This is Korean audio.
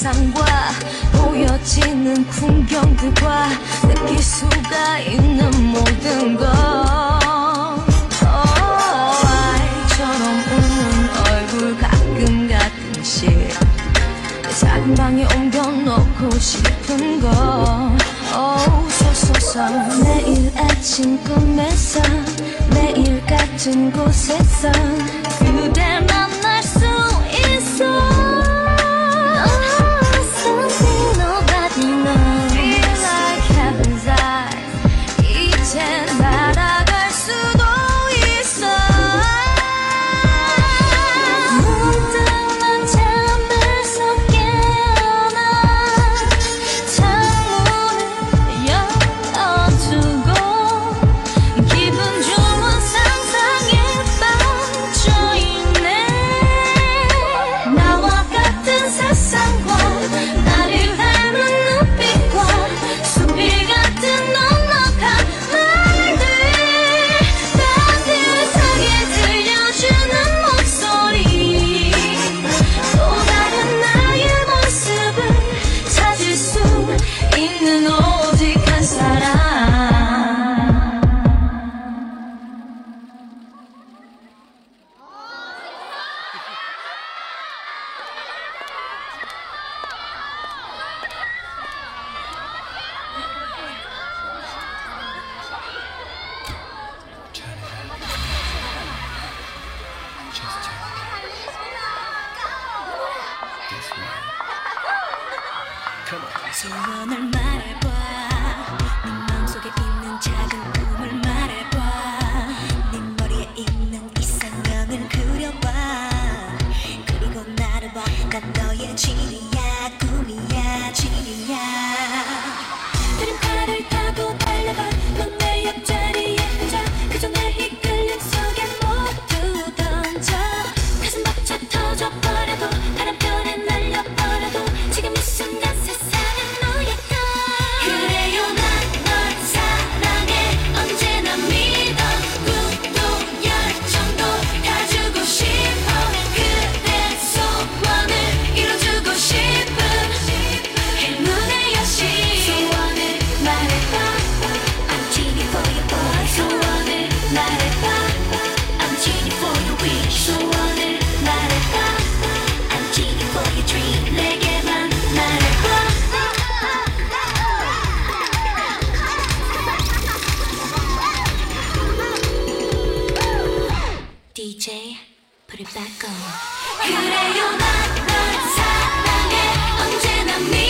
세상과 보여지는 풍경들과 느낄 수가 있는 모든 것 oh, 아이처럼 웃는 얼굴 가끔 가끔씩 작은 방에 옮겨놓고 싶은 걸소소소 내일 아침 꿈에서 매일 같은 곳에서 그대만 소원을 말해봐. 네 마음속에 있는 작은 꿈을 말해봐. 네 머리에 있는 이상형을 그려봐. 그리고 나를 봐난 너의 지인 그래요 난널 사랑해. 언제나 미